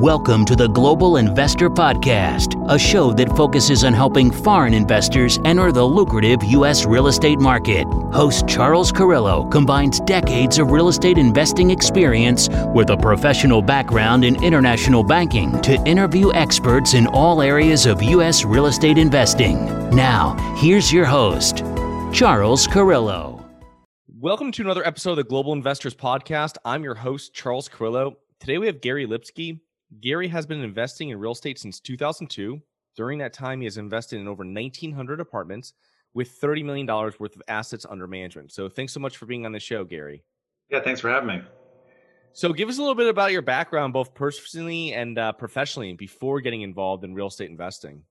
Welcome to the Global Investor Podcast, a show that focuses on helping foreign investors enter the lucrative U.S. real estate market. Host Charles Carillo combines decades of real estate investing experience with a professional background in international banking to interview experts in all areas of U.S. real estate investing. Now, here's your host, Charles Carillo. Welcome to another episode of the Global Investors Podcast. I'm your host, Charles Carillo. Today we have Gary Lipsky. Gary has been investing in real estate since 2002. During that time, he has invested in over 1,900 apartments with $30 million worth of assets under management. So thanks so much for being on the show, Gary. Yeah, thanks for having me. So give us a little bit about your background, both personally and uh, professionally, before getting involved in real estate investing.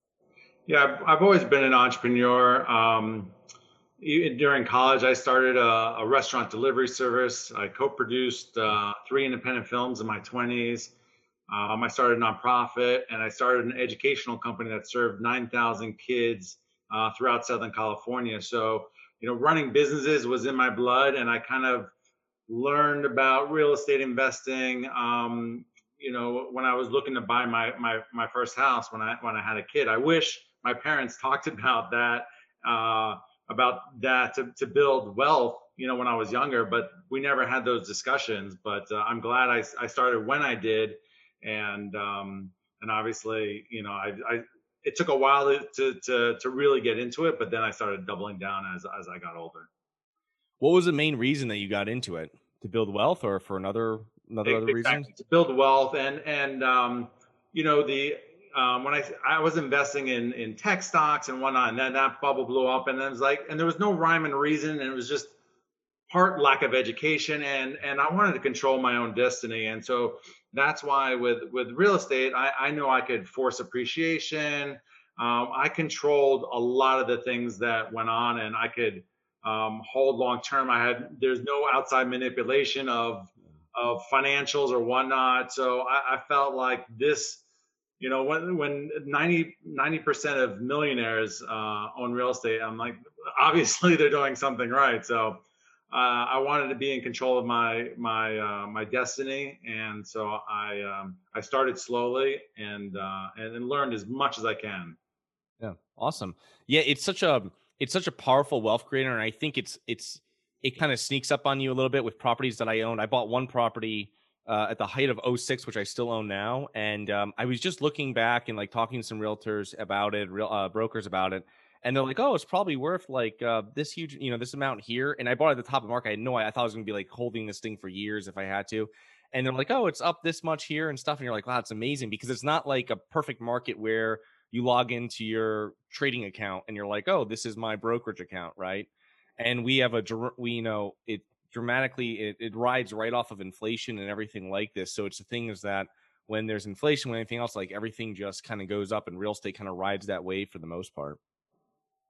Yeah, I've always been an entrepreneur. Um, during college, I started a, a, restaurant delivery service. I co-produced uh, three independent films in my 20s. Um, I started a nonprofit and I started an educational company that served 9,000 kids uh, throughout Southern California. So, you know, running businesses was in my blood and I kind of learned about real estate investing. Um, you know, when I was looking to buy my, my, my first house when I, when I had a kid, I wish my parents talked about that, uh, about that to, to build wealth, you know, when I was younger, but we never had those discussions. But uh, I'm glad I, I started when I did and um, and obviously, you know, I, I it took a while to, to, to to really get into it, but then I started doubling down as as I got older. What was the main reason that you got into it? To build wealth, or for another another other reason? To build wealth, and and um, you know the um, when I I was investing in in tech stocks and whatnot, and then that bubble blew up, and then it was like, and there was no rhyme and reason, and it was just part lack of education, and and I wanted to control my own destiny, and so that's why with with real estate, I, I know I could force appreciation. Um, I controlled a lot of the things that went on, and I could um, hold long term. I had there's no outside manipulation of of financials or whatnot. So I, I felt like this, you know, when when 90 percent of millionaires uh, own real estate, I'm like, obviously they're doing something right. So uh, I wanted to be in control of my my uh, my destiny, and so I um, I started slowly and, uh, and and learned as much as I can. Yeah, awesome. Yeah, it's such a it's such a powerful wealth creator, and I think it's it's it kind of sneaks up on you a little bit with properties that I owned. I bought one property uh, at the height of 06, which I still own now, and um, I was just looking back and like talking to some realtors about it, real uh, brokers about it and they're like, "Oh, it's probably worth like uh, this huge, you know, this amount here." And I bought it at the top of the market. I had no, I thought I was gonna be like holding this thing for years if I had to. And they're like, "Oh, it's up this much here and stuff," and you're like, "Wow, it's amazing," because it's not like a perfect market where you log into your trading account and you're like, "Oh, this is my brokerage account," right? And we have a, we you know, it dramatically it, it rides right off of inflation and everything like this. So it's the thing is that when there's inflation, when anything else, like everything just kind of goes up, and real estate kind of rides that wave for the most part.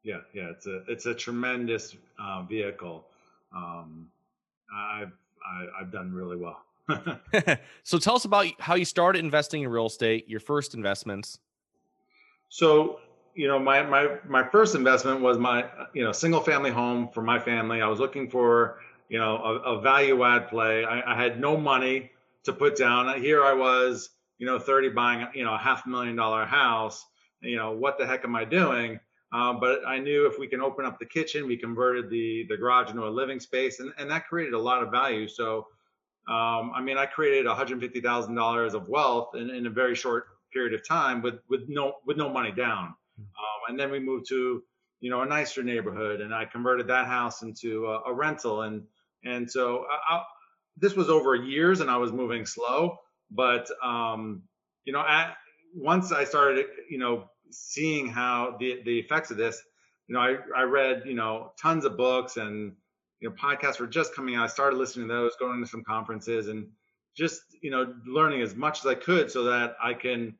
Yeah, yeah, it's a it's a tremendous uh, vehicle. Um, I've I, have i have done really well. so tell us about how you started investing in real estate, your first investments. So you know, my my my first investment was my you know single family home for my family. I was looking for you know a, a value add play. I, I had no money to put down. Here I was, you know, 30 buying you know a half million dollar house. You know, what the heck am I doing? Um, but I knew if we can open up the kitchen, we converted the the garage into a living space, and, and that created a lot of value. So, um, I mean, I created $150,000 of wealth in, in a very short period of time with with no with no money down. Hmm. Um, and then we moved to you know a nicer neighborhood, and I converted that house into a, a rental, and and so I, I, this was over years, and I was moving slow, but um, you know, at once I started, you know seeing how the the effects of this. You know, I I read you know tons of books and you know podcasts were just coming out. I started listening to those, going to some conferences, and just you know learning as much as I could so that I can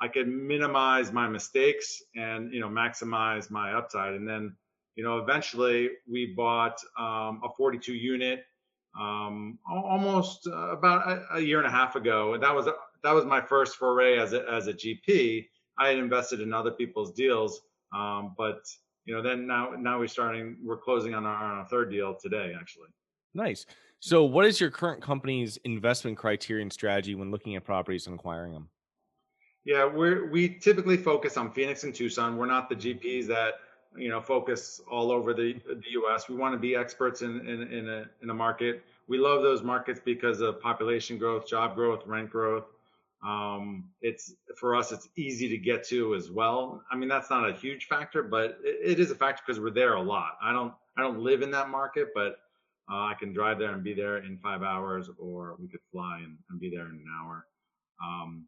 I can minimize my mistakes and you know maximize my upside. And then you know eventually we bought um, a 42 unit um, almost uh, about a, a, year and a half ago. And that was that was my first foray as a as a GP. I had invested in other people's deals, um, but you know, then now now we're starting, we're closing on our, on our third deal today, actually. Nice. So, what is your current company's investment criteria and strategy when looking at properties and acquiring them? Yeah, we're we typically focus on Phoenix and Tucson. We're not the GPs that you know focus all over the the U.S. We want to be experts in in in a in a market. We love those markets because of population growth, job growth, rent growth. Um, it's for us, it's easy to get to as well. I mean, that's not a huge factor, but it, it is a factor because we're there a lot. I don't I don't live in that market, but uh, I can drive there and be there in five hours, or we could fly and, and be there in an hour. Um,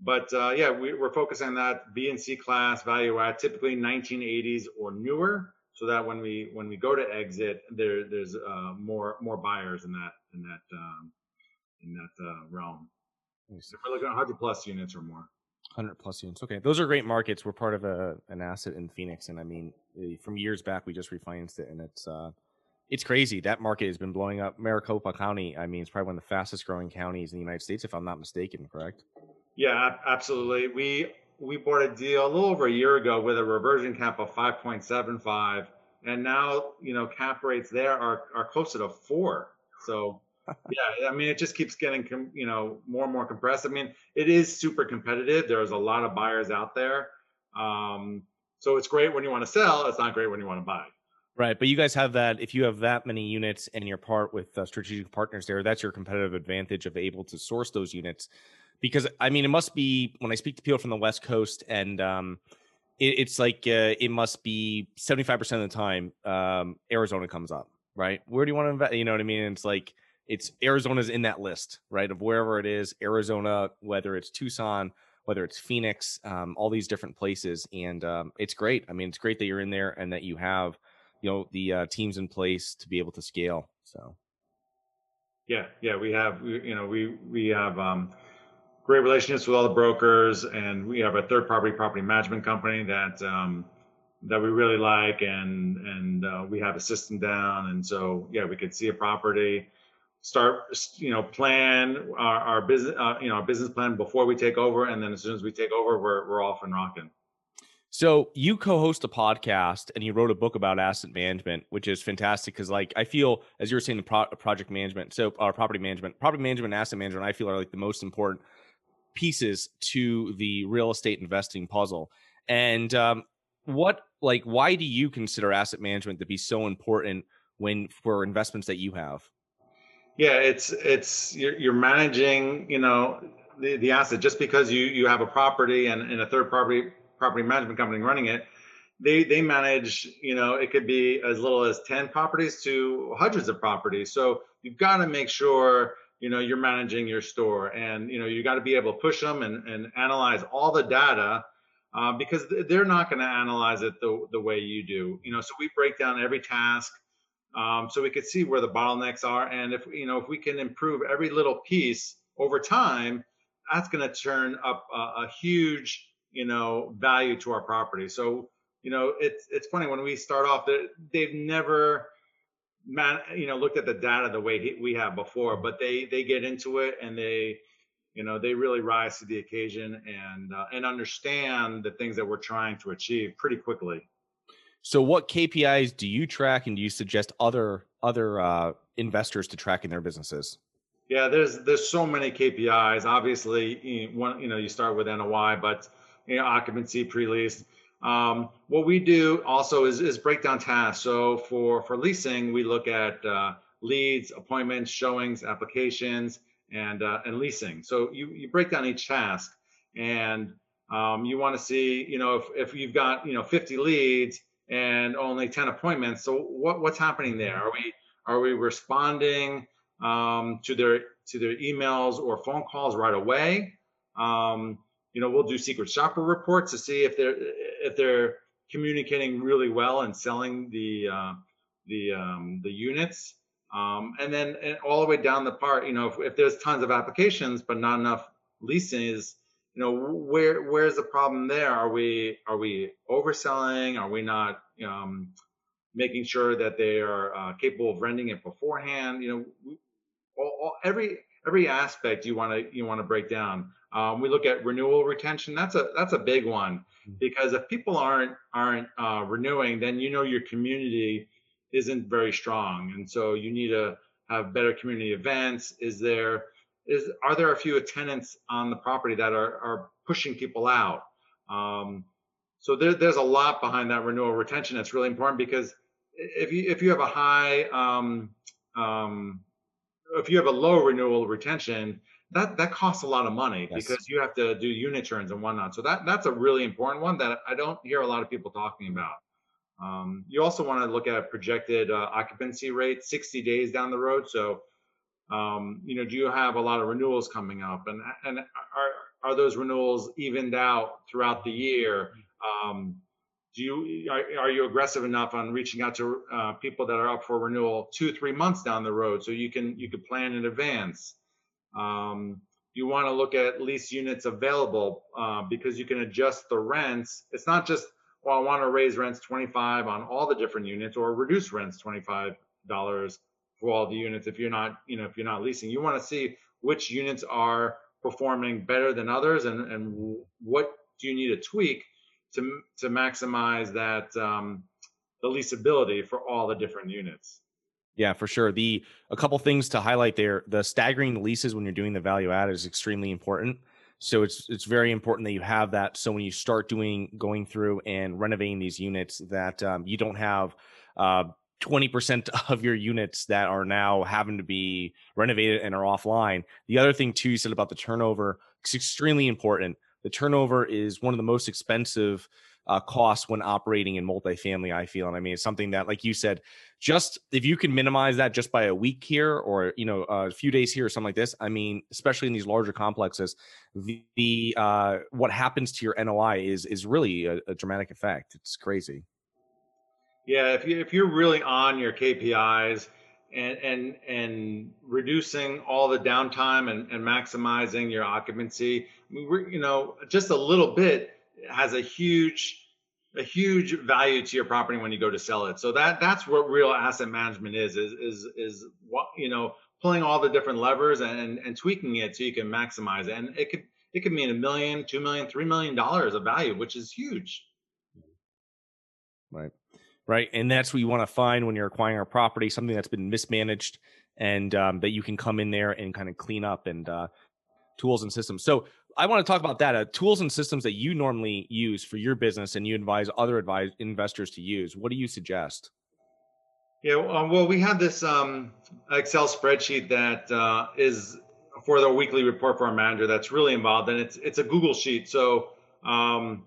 but uh, yeah, we, are focusing on that B and C class value add, typically 1980s or newer, so that when we when we go to exit, there there's uh, more more buyers in that in that um, in that uh, realm. So we're looking at 100 plus units or more. 100 plus units. Okay, those are great markets. We're part of a an asset in Phoenix, and I mean, eh, from years back, we just refinanced it, and it's uh, it's crazy. That market has been blowing up. Maricopa County, I mean, it's probably one of the fastest growing counties in the United States, if I'm not mistaken. Correct? Yeah, absolutely. We we bought a deal a little over a year ago with a reversion cap of 5.75, and now you know cap rates there are are closer to four. So yeah, I mean it just keeps getting you know more and more compressed. I mean it is super competitive. There's a lot of buyers out there. Um, so it's great when you want to sell. It's not great when you want to buy. Right, but you guys have that. If you have that many units and you're part with uh, strategic partners there, that's your competitive advantage of able to source those units because I mean, it must be when I speak to people from the West Coast, and um, it, it's like uh, it must be seventy five percent of the time um, Arizona comes up, right? Where do you want to invest? You know what I mean? it's like it's Arizona's in that list, right? Of wherever it is, Arizona, whether it's Tucson, whether it's Phoenix, um, all these different places, and um, it's great. I mean, it's great that you're in there and that you have, you know, the uh, teams in place to be able to scale. So. Yeah, yeah, we have, you know, we we have um, great relationships with all the brokers, and we have a third party property management company that um, that we really like, and and uh, we have a system down, and so yeah, we could see a property, start you know plan our, our business uh, you know our business plan before we take over, and then as soon as we take over, we're we're off and rocking. So you co-host a podcast and you wrote a book about asset management, which is fantastic because, like, I feel as you were saying, the pro- project management, so our property management, property management, and asset management, I feel are like the most important pieces to the real estate investing puzzle. And um, what, like, why do you consider asset management to be so important when for investments that you have? Yeah, it's it's you're, you're managing, you know, the, the asset. Just because you you have a property and, and a third property property management company running it they they manage you know it could be as little as 10 properties to hundreds of properties. So you've got to make sure you know you're managing your store and you know you got to be able to push them and, and analyze all the data uh, because they're not going to analyze it the, the way you do you know. So we break down every task um, so we could see where the bottlenecks are and if you know if we can improve every little piece over time that's going to turn up a, a huge you know value to our property so you know it's it's funny when we start off that they've never man, you know, looked at the data the way he, we have before, but they they get into it and they, you know, they really rise to the occasion and uh, and understand the things that we're trying to achieve pretty quickly. So, what KPIs do you track, and do you suggest other other uh, investors to track in their businesses? Yeah, there's there's so many KPIs. Obviously, one you know you start with NOI, but you know occupancy, pre-lease um, what we do also is, is break down tasks. So for, for leasing, we look at uh, leads, appointments, showings, applications, and, uh, and leasing. So you, you break down each task and um, you want to see, you know, if, if you've got, you know, 50 leads and only 10 appointments. So what, what's happening there? Are we, are we responding um, to their, to their emails or phone calls right away? Um, you know, we'll do secret shopper reports to see if they're if they're communicating really well and selling the uh, the um, the units. Um, and then and all the way down the part, you know, if, if there's tons of applications but not enough leases, you know, where where's the problem there? Are we are we overselling? Are we not um, making sure that they are uh, capable of renting it beforehand? You know, all, all, every every aspect you want to you want to break down. Um, we look at renewal retention. That's a that's a big one mm-hmm. because if people aren't aren't uh, renewing, then you know your community isn't very strong, and so you need to have better community events. Is there is are there a few tenants on the property that are, are pushing people out? Um, so there, there's a lot behind that renewal retention that's really important because if you if you have a high um, um, if you have a low renewal retention, that that costs a lot of money yes. because you have to do unit turns and whatnot. So that that's a really important one that I don't hear a lot of people talking about. Um, you also want to look at projected uh, occupancy rate 60 days down the road. So um, you know, do you have a lot of renewals coming up, and and are are those renewals evened out throughout the year? Um, do you are, are you aggressive enough on reaching out to uh, people that are up for renewal two three months down the road so you can you can plan in advance? Um, you want to look at lease units available uh, because you can adjust the rents. It's not just well, I want to raise rents 25 on all the different units or reduce rents $25 for all the units if you're not you know if you're not leasing. You want to see which units are performing better than others and and what do you need to tweak to to maximize that um, the leasability for all the different units? Yeah for sure. The a couple things to highlight there the staggering leases when you're doing the value add is extremely important. So it's it's very important that you have that so when you start doing going through and renovating these units that um, you don't have uh, 20% of your units that are now having to be renovated and are offline. The other thing too you said about the turnover, it's extremely important. The turnover is one of the most expensive uh, costs when operating in multifamily. I feel, and I mean, it's something that, like you said, just if you can minimize that just by a week here or you know a few days here or something like this. I mean, especially in these larger complexes, the, the uh, what happens to your NOI is is really a, a dramatic effect. It's crazy. Yeah, if you if you're really on your KPIs and and and reducing all the downtime and, and maximizing your occupancy, I mean, you know just a little bit has a huge a huge value to your property when you go to sell it. So that that's what real asset management is is is is what you know pulling all the different levers and and tweaking it so you can maximize it. And it could it could mean a million, two million, three million dollars of value, which is huge. Right right? And that's what you want to find when you're acquiring a property, something that's been mismanaged, and um, that you can come in there and kind of clean up and uh, tools and systems. So I want to talk about that. Uh, tools and systems that you normally use for your business, and you advise other advise investors to use. What do you suggest? Yeah, um, well, we have this um, Excel spreadsheet that uh, is for the weekly report for our manager. That's really involved, and it's it's a Google sheet. So um,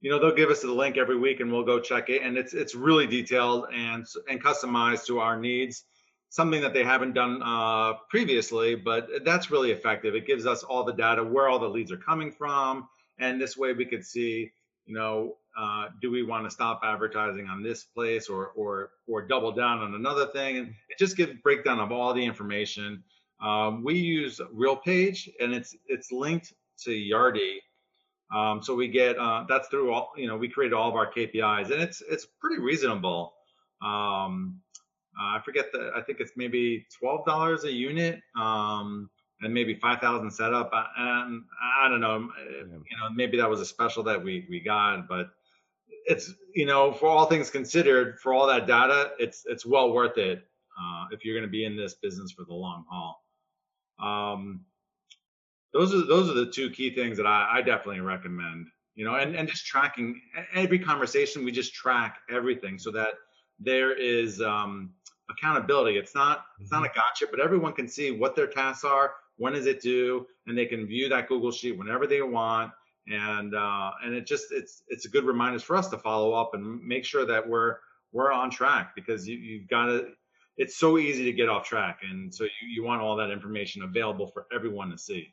you know they'll give us the link every week and we'll go check it. And it's it's really detailed and and customized to our needs. Something that they haven't done uh, previously but that's really effective. It gives us all the data where all the leads are coming from. And this way we could see you know uh, do we want to stop advertising on this place or or or double down on another thing? And it just gives breakdown of all the information. Um, we use realpage and it's it's linked to yardi um, so we get uh, that's through all you know we created all of our KPIs and it's it's pretty reasonable. Um, uh, I forget the I think it's maybe twelve dollars a unit um, and maybe five thousand setup uh, and I don't know um, you know maybe that was a special that we we got but it's you know for all things considered for all that data it's it's well worth it uh, if you're going to be in this business for the long haul. Um, those are those are the two key things that I, I definitely recommend. You know, and and just tracking every conversation. We just track everything so that there is um, accountability. It's not it's not a mm-hmm. gotcha, but everyone can see what their tasks are, when is it due, and they can view that Google sheet whenever they want. And uh, and it just it's it's a good reminder for us to follow up and make sure that we're we're on track because you, you've got to it's so easy to get off track and so you, you want all that information available for everyone to see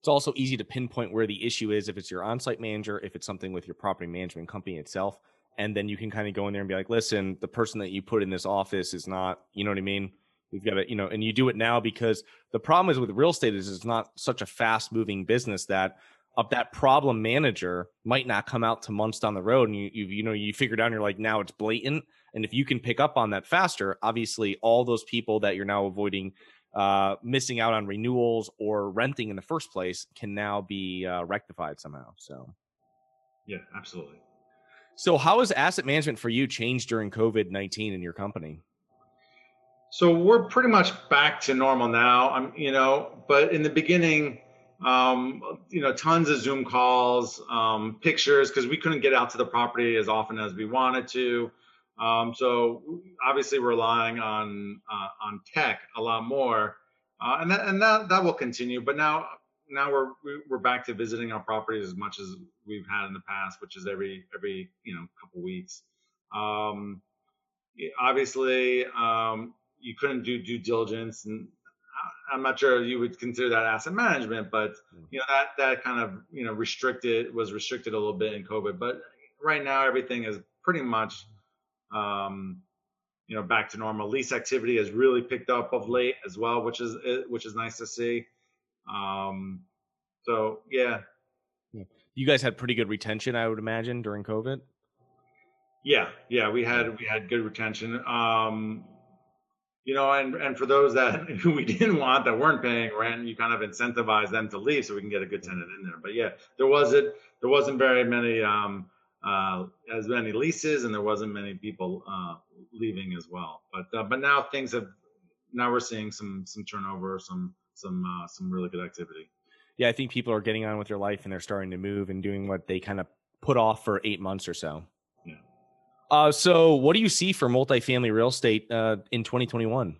it's also easy to pinpoint where the issue is if it's your on-site manager, if it's something with your property management company itself, and then you can kind of go in there and be like, "Listen, the person that you put in this office is not, you know what I mean? We've got to, you know, and you do it now because the problem is with real estate is it's not such a fast-moving business that of that problem manager might not come out to months down the road and you you, you know you figure out you're like now it's blatant and if you can pick up on that faster obviously all those people that you're now avoiding uh, missing out on renewals or renting in the first place can now be uh, rectified somehow. So, yeah, absolutely. So, how has asset management for you changed during COVID 19 in your company? So we're pretty much back to normal now. I'm, you know, but in the beginning, um, you know, tons of Zoom calls, um, pictures, because we couldn't get out to the property as often as we wanted to. Um, so obviously relying on uh, on tech a lot more, uh, and that and that that will continue. But now now we're we're back to visiting our properties as much as we've had in the past, which is every every you know couple weeks. Um, obviously, um, you couldn't do due diligence, and I'm not sure you would consider that asset management, but you know that that kind of you know restricted was restricted a little bit in COVID. But right now, everything is pretty much um, you know back to normal. Lease activity has really picked up of late as well, which is eh, which is nice to see. Um, so yeah. You guys had pretty good retention, I would imagine, during COVID. Yeah, yeah, we had we had good retention. Um, you know, and and for those that we didn't want that weren't paying rent, you kind of incentivize them to leave so we can get a good tenant in there. But yeah, there wasn't there wasn't very many um, uh, as many leases, and there wasn't many people uh, leaving as well. But uh, but now things have now we're seeing some some turnover, some some uh, some really good activity. Yeah, I think people are getting on with their life and they're starting to move and doing what they kind of put off for eight months or so. Yeah. Uh, so, what do you see for multifamily real estate uh, in 2021?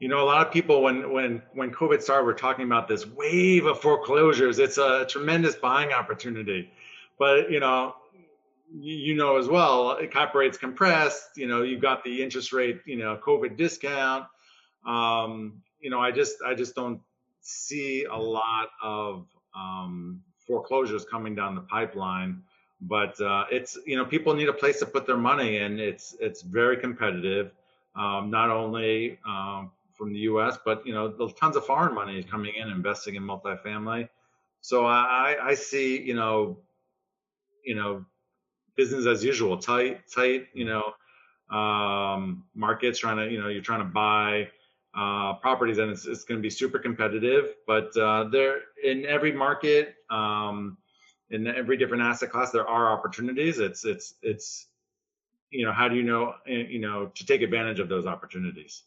You know, a lot of people when when when COVID started, were talking about this wave of foreclosures. It's a tremendous buying opportunity, but you know, you know as well, cap rates compressed. You know, you've got the interest rate, you know, COVID discount. Um, you know, I just I just don't see a lot of um, foreclosures coming down the pipeline. But uh, it's you know people need a place to put their money, and it's it's very competitive. Um, not only um, from the U.S., but you know tons of foreign money is coming in investing in multifamily. So I, I see you know you know business as usual, tight tight you know um, markets trying to you know you're trying to buy uh, properties, and it's, it's going to be super competitive. But uh, there, in every market, um, in every different asset class, there are opportunities. It's it's it's you know how do you know eh, you know to take advantage of those opportunities.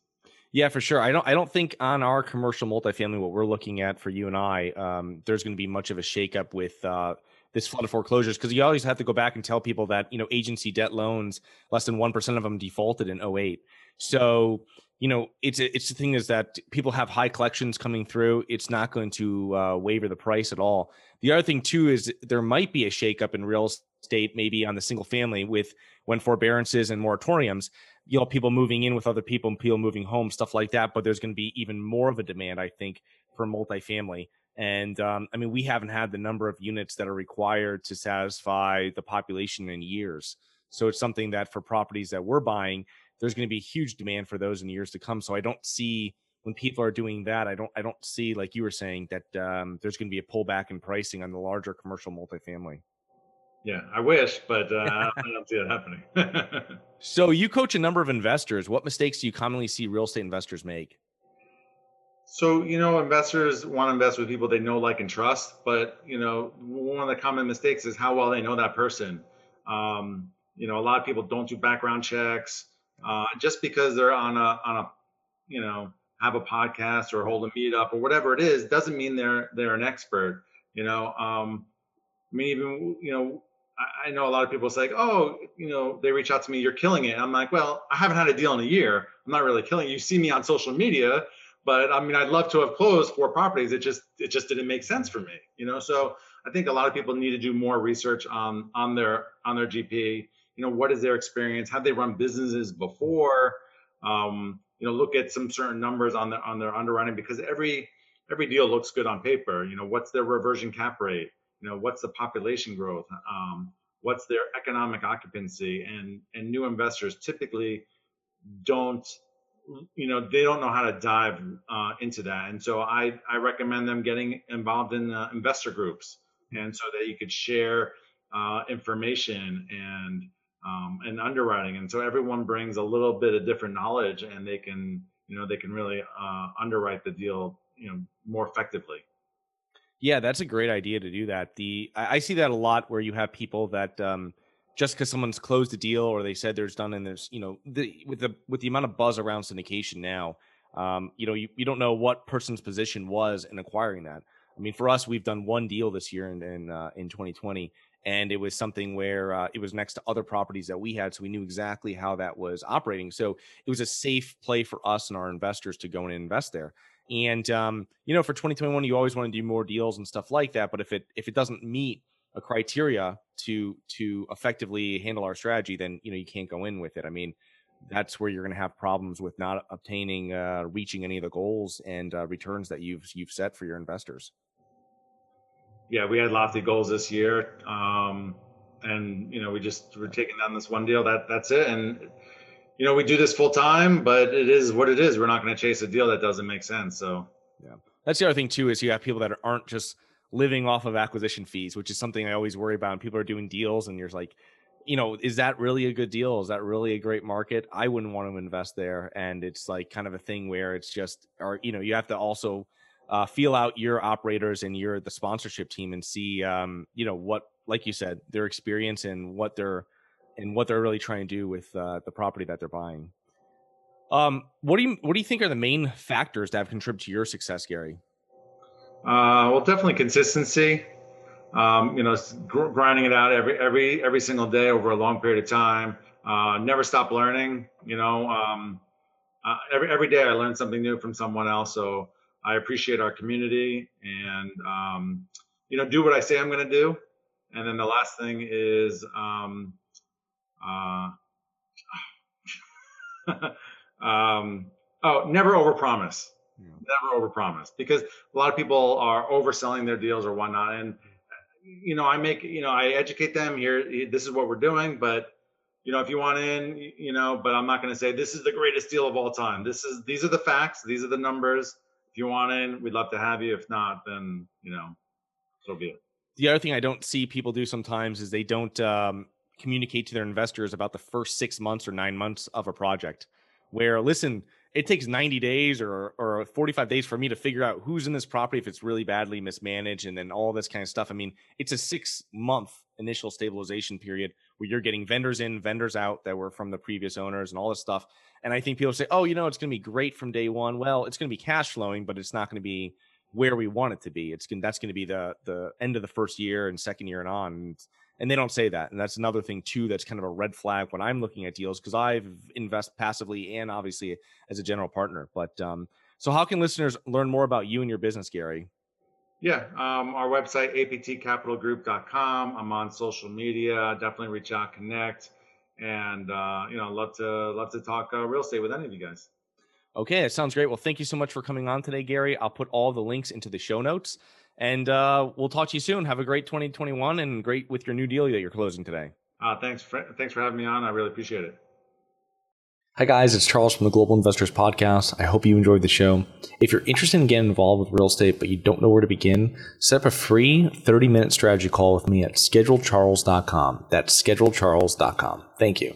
Yeah, for sure. I don't. I don't think on our commercial multifamily, what we're looking at for you and I, um, there's going to be much of a shakeup with uh, this flood of foreclosures because you always have to go back and tell people that you know agency debt loans, less than one percent of them defaulted in 08. So you know it's it's the thing is that people have high collections coming through. It's not going to uh, waver the price at all. The other thing too is there might be a shakeup in real estate maybe on the single family with when forbearances and moratoriums you know people moving in with other people and people moving home stuff like that but there's going to be even more of a demand i think for multifamily and um, i mean we haven't had the number of units that are required to satisfy the population in years so it's something that for properties that we're buying there's going to be huge demand for those in years to come. So I don't see when people are doing that, I don't I don't see like you were saying that um, there's going to be a pullback in pricing on the larger commercial multifamily. Yeah, I wish, but uh, I don't see that happening. so you coach a number of investors. What mistakes do you commonly see real estate investors make? So you know, investors want to invest with people they know, like, and trust. But you know, one of the common mistakes is how well they know that person. Um, you know, a lot of people don't do background checks. Uh, just because they're on a on a you know have a podcast or hold a meetup or whatever it is doesn't mean they're they're an expert. You know, um, I mean even you know I, I know a lot of people say, oh, you know, they reach out to me, you're killing it. I'm like, well, I haven't had a deal in a year. I'm not really killing. It. You see me on social media, but I mean, I'd love to have closed four properties. It just it just didn't make sense for me. You know, so I think a lot of people need to do more research on on their on their GP you know what is their experience? Have they run businesses before? Um, you know look at some certain numbers on their on their underwriting because every every deal looks good on paper. You know what's their reversion cap rate? You know what's the population growth? Um, what's their economic occupancy? And and new investors typically don't you know they don't know how to dive uh, into that and so i i recommend them getting involved in uh, investor groups and so that you could share uh, information and um, and underwriting. And so everyone brings a little bit of different knowledge, and they can, you know, they can really uh, underwrite the deal, you know, more effectively. Yeah, that's a great idea to do that. The I, I see that a lot where you have people that um, just because someone's closed a deal or they said there's done and there's you know the with the with the amount of buzz around syndication now um, you know you, you don't know what person's position was in acquiring that. I mean for us we've done one deal this year in in, uh, in 2020 and it was something where uh, it was next to other properties that we had so we knew exactly how that was operating. So it was a safe play for us and our investors to go and invest there. And um, you know for 2021 you always want to do more deals and stuff like that but if it if it doesn't meet a criteria to to effectively handle our strategy, then you know you can't go in with it. I mean, that's where you're going to have problems with not obtaining, uh, reaching any of the goals and uh, returns that you've you've set for your investors. Yeah, we had lofty goals this year, um, and you know we just we're taking down this one deal. That that's it, and you know we do this full time, but it is what it is. We're not going to chase a deal that doesn't make sense. So yeah, that's the other thing too is you have people that aren't just living off of acquisition fees, which is something I always worry about. And people are doing deals, and you're like, you know, is that really a good deal? Is that really a great market? I wouldn't want to invest there. And it's like kind of a thing where it's just, or you know, you have to also uh, feel out your operators and your the sponsorship team and see, um, you know, what, like you said, their experience and what they're and what they're really trying to do with uh, the property that they're buying. Um, what do you what do you think are the main factors that have contributed to your success, Gary? Uh, well, definitely consistency. Um, you know, gr- grinding it out every every every single day over a long period of time. Uh, never stop learning. You know, um, uh, every every day I learn something new from someone else. So I appreciate our community and um, you know do what I say I'm going to do. And then the last thing is um, uh, um, oh, never overpromise yeah. never overpromise because a lot of people are overselling their deals or whatnot and you know i make you know i educate them here this is what we're doing but you know if you want in you know but i'm not going to say this is the greatest deal of all time. This is these are the facts these are the numbers. If you want in we'd love to have you. If not then you know so be it. The other thing i don't see people do sometimes is they don't um, communicate to their investors about the first six months or nine months of a project where listen it takes 90 days or or 45 days for me to figure out who's in this property if it's really badly mismanaged and then all this kind of stuff. I mean, it's a six month initial stabilization period where you're getting vendors in, vendors out that were from the previous owners and all this stuff. And I think people say, oh, you know, it's going to be great from day one. Well, it's going to be cash flowing, but it's not going to be where we want it to be. It's that's going to be the the end of the first year and second year and on. And they don't say that and that's another thing too that's kind of a red flag when i'm looking at deals because i've invest passively and obviously as a general partner but um, so how can listeners learn more about you and your business gary? Yeah um, our website aptcapitalgroup.com i'm on social media. Definitely reach out connect and uh, you know love to love to talk uh, real estate with any of you guys. Okay that sounds great. Well thank you so much for coming on today gary. I'll put all the links into the show notes and uh, we'll talk to you soon. Have a great 2021 and great with your new deal that you're closing today. Uh, thanks, for, thanks for having me on. I really appreciate it. Hi, guys. It's Charles from the Global Investors Podcast. I hope you enjoyed the show. If you're interested in getting involved with real estate, but you don't know where to begin, set up a free 30 minute strategy call with me at schedulecharles.com. That's schedulecharles.com. Thank you.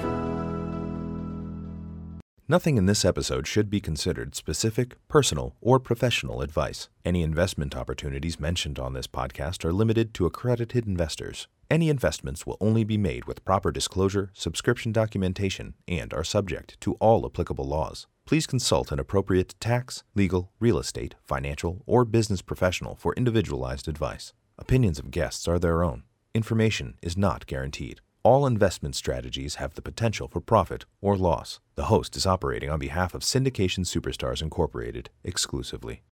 Nothing in this episode should be considered specific, personal, or professional advice. Any investment opportunities mentioned on this podcast are limited to accredited investors. Any investments will only be made with proper disclosure, subscription documentation, and are subject to all applicable laws. Please consult an appropriate tax, legal, real estate, financial, or business professional for individualized advice. Opinions of guests are their own. Information is not guaranteed. All investment strategies have the potential for profit or loss. The host is operating on behalf of Syndication Superstars Incorporated exclusively.